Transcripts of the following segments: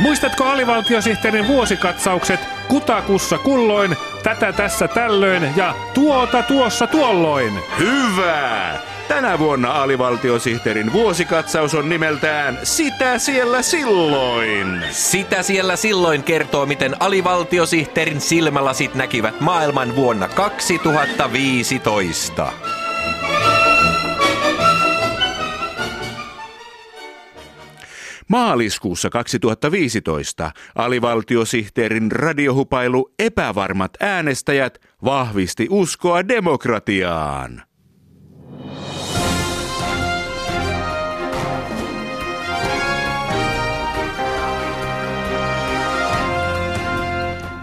Muistatko alivaltiosihteerin vuosikatsaukset kutakussa kulloin, tätä tässä tällöin ja tuota tuossa tuolloin? Hyvä! Tänä vuonna alivaltiosihteerin vuosikatsaus on nimeltään Sitä siellä silloin. Sitä siellä silloin kertoo, miten alivaltiosihteerin silmälasit näkivät maailman vuonna 2015. Maaliskuussa 2015 alivaltiosihteerin radiohupailu Epävarmat äänestäjät vahvisti uskoa demokratiaan.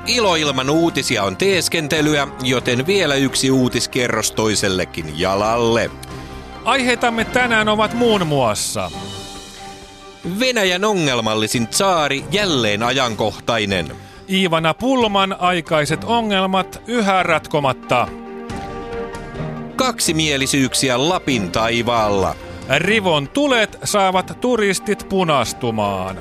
Iloilman uutisia on teeskentelyä, joten vielä yksi uutiskerros toisellekin jalalle. Aiheitamme tänään ovat muun muassa Venäjän ongelmallisin tsaari jälleen ajankohtainen. Iivana Pulman aikaiset ongelmat yhä ratkomatta. Kaksimielisyyksiä Lapin taivaalla. Rivon tulet saavat turistit punastumaan.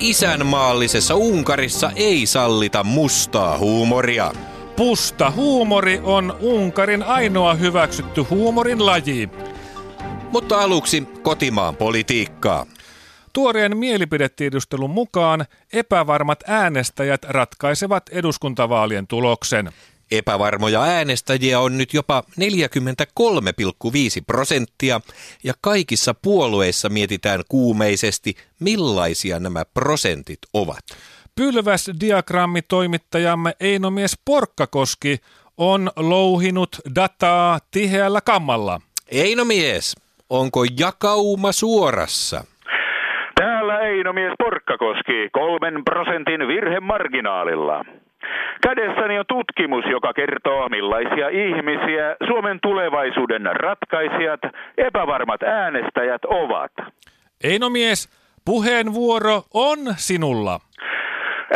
Isänmaallisessa Unkarissa ei sallita mustaa huumoria. Pusta huumori on Unkarin ainoa hyväksytty huumorin laji. Mutta aluksi kotimaan politiikkaa. Tuoreen mielipidetiedustelun mukaan epävarmat äänestäjät ratkaisevat eduskuntavaalien tuloksen. Epävarmoja äänestäjiä on nyt jopa 43,5 prosenttia ja kaikissa puolueissa mietitään kuumeisesti, millaisia nämä prosentit ovat. Pylväs-diagrammitoimittajamme Einomies Porkkakoski on louhinut dataa tiheällä kammalla. Einomies, onko jakauma suorassa? Täällä Einomies Porkkakoski kolmen prosentin virhemarginaalilla. Kädessäni on tutkimus, joka kertoo, millaisia ihmisiä Suomen tulevaisuuden ratkaisijat, epävarmat äänestäjät ovat. Einomies, puheenvuoro on sinulla.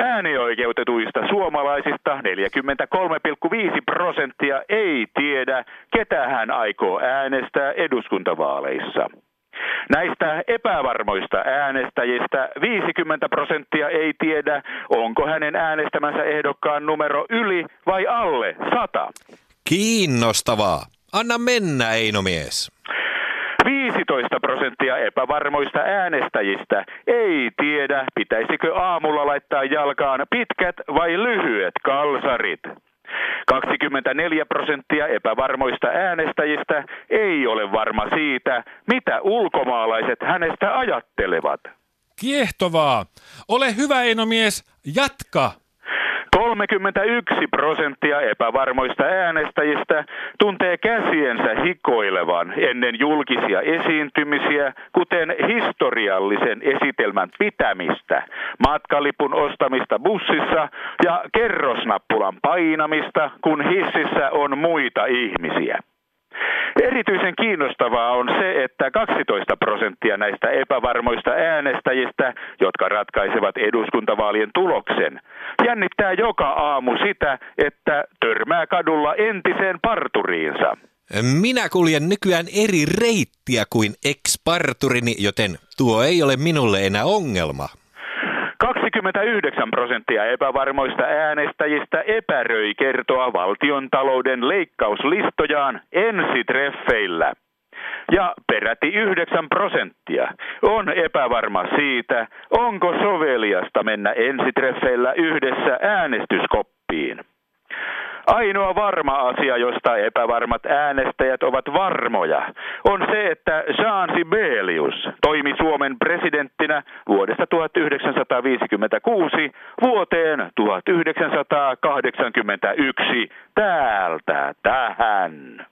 Äänioikeutetuista suomalaisista 43,5 prosenttia ei tiedä, ketä hän aikoo äänestää eduskuntavaaleissa. Näistä epävarmoista äänestäjistä 50 prosenttia ei tiedä, onko hänen äänestämänsä ehdokkaan numero yli vai alle 100. Kiinnostavaa. Anna mennä, Einomies. 15 prosenttia epävarmoista äänestäjistä ei tiedä, pitäisikö aamulla laittaa jalkaan pitkät vai lyhyet kalsarit. 24 prosenttia epävarmoista äänestäjistä ei ole varma siitä, mitä ulkomaalaiset hänestä ajattelevat. Kiehtovaa. Ole hyvä, Einomies. Jatka. 31 prosenttia epävarmoista äänestäjistä tuntee käsiensä hikoilevan ennen julkisia esiintymisiä, kuten historiallisen esitelmän pitämistä, matkalipun ostamista bussissa ja kerrosnappulan painamista, kun hississä on muita ihmisiä. Erityisen kiinnostavaa on se, että 12 prosenttia näistä epävarmoista äänestäjistä, jotka ratkaisevat eduskuntavaalien tuloksen, jännittää joka aamu sitä, että törmää kadulla entiseen parturiinsa. Minä kuljen nykyään eri reittiä kuin ex-parturini, joten tuo ei ole minulle enää ongelma. 29 prosenttia epävarmoista äänestäjistä epäröi kertoa valtion talouden leikkauslistojaan ensitreffeillä. Ja peräti 9 prosenttia on epävarma siitä, onko soveliasta mennä ensitreffeillä yhdessä äänestyskoppiin. Ainoa varma asia, josta epävarmat äänestäjät ovat varmoja, on se, että Jean Sibelius toimi Suomen presidenttinä vuodesta 1956 vuoteen 1981 täältä tähän.